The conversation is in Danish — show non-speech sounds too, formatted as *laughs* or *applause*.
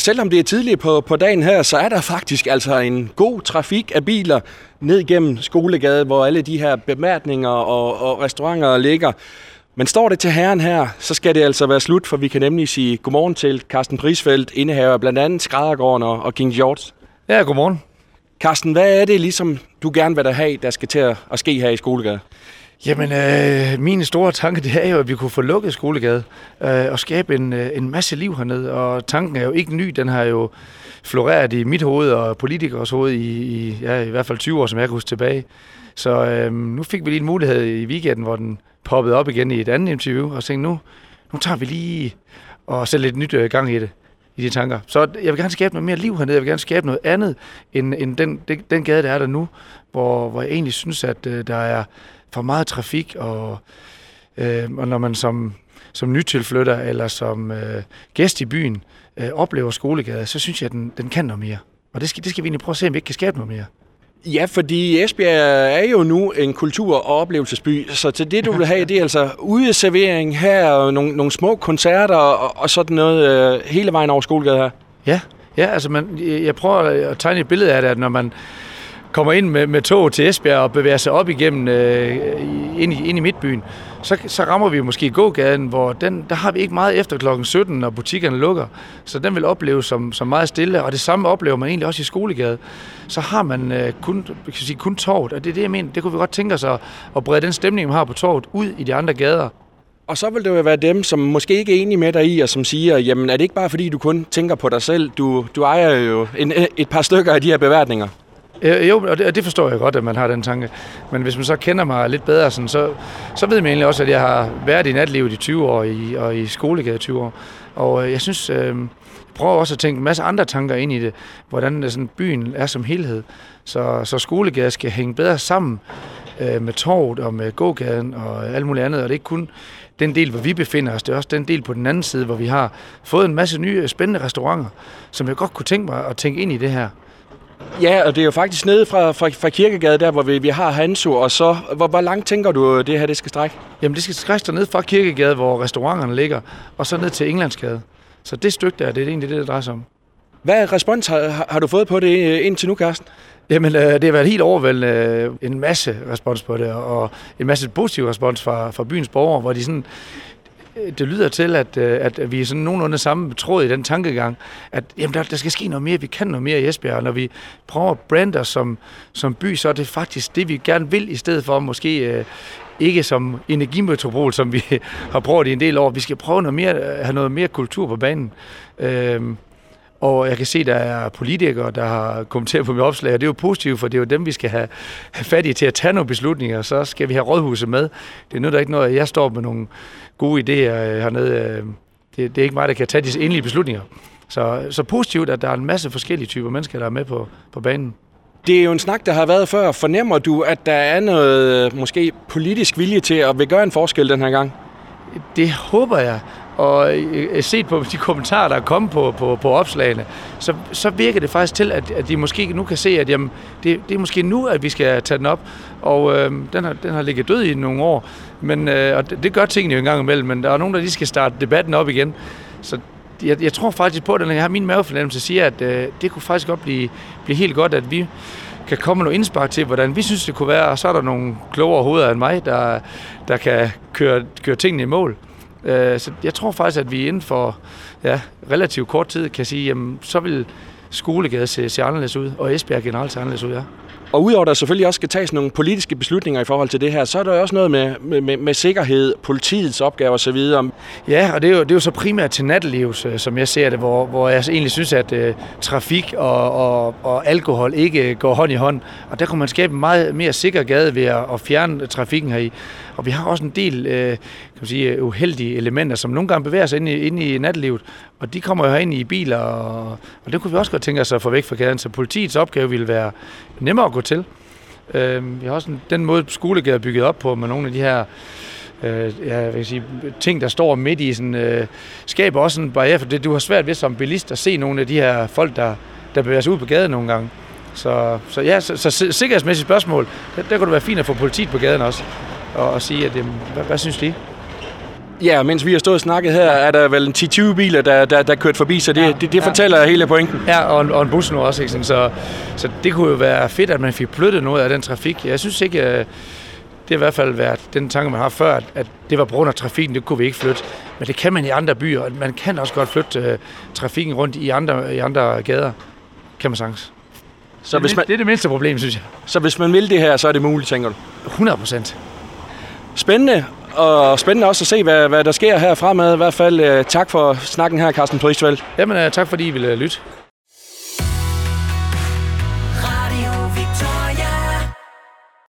Selvom det er tidligt på, på dagen her, så er der faktisk altså en god trafik af biler ned gennem Skolegade, hvor alle de her bemærkninger og, og restauranter ligger. Men står det til herren her, så skal det altså være slut, for vi kan nemlig sige godmorgen til Carsten Prisfeldt, indehaver blandt andet Skræddergården og, og King George. Ja, godmorgen. Carsten, hvad er det ligesom, du gerne vil have, der skal til at, at ske her i Skolegade? Jamen, øh, min store tanke, det er jo, at vi kunne få lukket Skolegade øh, og skabe en, øh, en masse liv hernede. Og tanken er jo ikke ny, den har jo floreret i mit hoved og politikers hoved i, i, ja, i hvert fald 20 år, som jeg kan huske tilbage. Så øh, nu fik vi lige en mulighed i weekenden, hvor den poppede op igen i et andet interview, og tænkte, nu, nu tager vi lige og sætter lidt nyt øh, gang i det i de tanker. Så jeg vil gerne skabe noget mere liv hernede. Jeg vil gerne skabe noget andet end, end den, den, den gade, der er der nu, hvor, hvor jeg egentlig synes, at øh, der er for meget trafik, og, øh, og når man som, som nytilflytter eller som øh, gæst i byen øh, oplever skolegade, så synes jeg, at den, den kan noget mere. Og det skal, det skal vi egentlig prøve at se, om vi ikke kan skabe noget mere. Ja, fordi Esbjerg er jo nu en kultur- og oplevelsesby, så til det, du vil have, det er altså udeservering her, og nogle, nogle små koncerter og, og sådan noget øh, hele vejen over Skolegade her. Ja, ja altså man, jeg prøver at tegne et billede af det, at når man kommer ind med, med tog til Esbjerg og bevæger sig op igennem øh, ind, i, ind i midtbyen, så, så rammer vi måske gågaden, hvor den, der har vi ikke meget efter klokken 17, når butikkerne lukker. Så den vil opleves som, som meget stille, og det samme oplever man egentlig også i Skolegade. Så har man øh, kun, kan sige, kun torvet, og det er det, jeg mener. Det kunne vi godt tænke os at, at brede den stemning, man har på torvet, ud i de andre gader. Og så vil det jo være dem, som måske ikke er enige med dig i, og som siger, jamen er det ikke bare fordi, du kun tænker på dig selv? Du, du ejer jo en, et par stykker af de her beværtninger. Øh, jo, og det, og det forstår jeg godt, at man har den tanke. Men hvis man så kender mig lidt bedre, sådan, så, så ved man egentlig også, at jeg har været i natlivet i 20 år i, og i skolegade i 20 år. Og øh, jeg synes, øh, jeg prøver også at tænke en masse andre tanker ind i det, hvordan øh, sådan, byen er som helhed. Så, så skolegade skal hænge bedre sammen øh, med torvet og med gågaden og alt muligt andet. Og det er ikke kun den del, hvor vi befinder os, det er også den del på den anden side, hvor vi har fået en masse nye spændende restauranter, som jeg godt kunne tænke mig at tænke ind i det her. Ja, og det er jo faktisk nede fra, fra, fra Kirkegade, der hvor vi, vi har Hanso, og så, hvor, hvor langt tænker du, det her det skal strække? Jamen, det skal strække ned fra Kirkegade, hvor restauranterne ligger, og så ned til Englandsgade. Så det stykke der, det er egentlig det, det drejer sig om. Hvad respons har, har du fået på det øh, indtil nu, Karsten? Jamen, øh, det har været helt overvældende øh, en masse respons på det, og en masse positiv respons fra, fra byens borgere, hvor de sådan, Øh, det lyder til, at, øh, at vi er sådan nogenlunde samme tråd i den tankegang, at jamen, der, der skal ske noget mere, vi kan noget mere i Esbjerg, og når vi prøver at brande os som, som by, så er det faktisk det, vi gerne vil, i stedet for måske øh, ikke som energimetropol, som vi *laughs* har prøvet i en del år. Vi skal prøve noget mere, øh, have noget mere kultur på banen. Øh, og jeg kan se, der er politikere, der har kommenteret på mit opslag, og det er jo positivt, for det er jo dem, vi skal have, have fat i til at tage nogle beslutninger. Så skal vi have rådhuset med. Det er noget, der ikke noget, at jeg står med nogle gode idéer øh, hernede. Øh, det, det er ikke mig, der kan tage de endelige beslutninger. Så, så positivt, at der er en masse forskellige typer mennesker, der er med på, på banen. Det er jo en snak, der har været før. Fornemmer du, at der er noget øh, måske politisk vilje til at vil gøre en forskel den her gang? Det håber jeg. Og øh, øh, set på de kommentarer, der er kommet på, på, på opslagene, så, så virker det faktisk til, at, at de måske nu kan se, at jamen, det, det er måske nu, at vi skal tage den op. Og øh, den, har, den har ligget død i nogle år, men, øh, og det, det gør tingene jo en gang imellem, men der er nogen, der lige skal starte debatten op igen. Så jeg, jeg tror faktisk på, at jeg har min mavefornemmelse siger, at øh, det kunne faktisk godt blive, blive helt godt, at vi kan komme noget indspark til, hvordan vi synes, det kunne være, og så er der nogle klogere hoveder end mig, der, der kan køre, køre tingene i mål. Øh, så jeg tror faktisk, at vi inden for ja, relativt kort tid kan sige, jamen, så vil Skolegade se, se anderledes ud, og Esbjerg generelt se anderledes ud, ja. Og udover at der selvfølgelig også skal tages nogle politiske beslutninger i forhold til det her, så er der også noget med, med, med sikkerhed, politiets opgaver osv. Ja, og det er, jo, det er jo så primært til natteliv, som jeg ser det, hvor, hvor jeg egentlig synes, at uh, trafik og, og, og alkohol ikke går hånd i hånd. Og der kunne man skabe en meget mere sikker gade ved at, at fjerne trafikken heri. Og vi har også en del uh, kan man sige, uheldige elementer, som nogle gange bevæger sig ind i, ind i nattelivet. Og de kommer jo ind i biler, og, og det kunne vi også godt tænke os at få væk fra gaden. Så politiets opgave ville være nemmere at gå til. Øh, vi har også den måde, skolegade er bygget op på, med nogle af de her øh, ja, jeg kan sige, ting, der står midt i, sådan, øh, skaber også en barriere, for det, du har svært ved som bilist at se nogle af de her folk, der, der bevæger sig ud på gaden nogle gange. Så, så ja, så, så sikkerhedsmæssigt spørgsmål, der, der kunne det være fint at få politiet på gaden også, og, og sige, at jamen, hvad, hvad synes de? Ja, mens vi har stået og snakket her, er der vel en 10-20 biler, der, der, der kørt forbi, så det, ja, det, det fortæller ja. hele pointen. Ja, og en, og en bus nu også, ikke? Så, så det kunne jo være fedt, at man fik flyttet noget af den trafik. Jeg synes ikke, øh, det har i hvert fald været den tanke, man har før, at, at det var på grund af trafikken, det kunne vi ikke flytte. Men det kan man i andre byer, og man kan også godt flytte uh, trafikken rundt i andre, i andre gader, kan man sagtens. Så det, hvis man, det er det mindste problem, synes jeg. Så hvis man vil det her, så er det muligt, tænker du? 100 procent. Spændende, og spændende også at se, hvad, hvad der sker her fremad. I hvert fald øh, tak for snakken her, Carsten Pristvæld. Jamen, øh, tak fordi I ville lytte.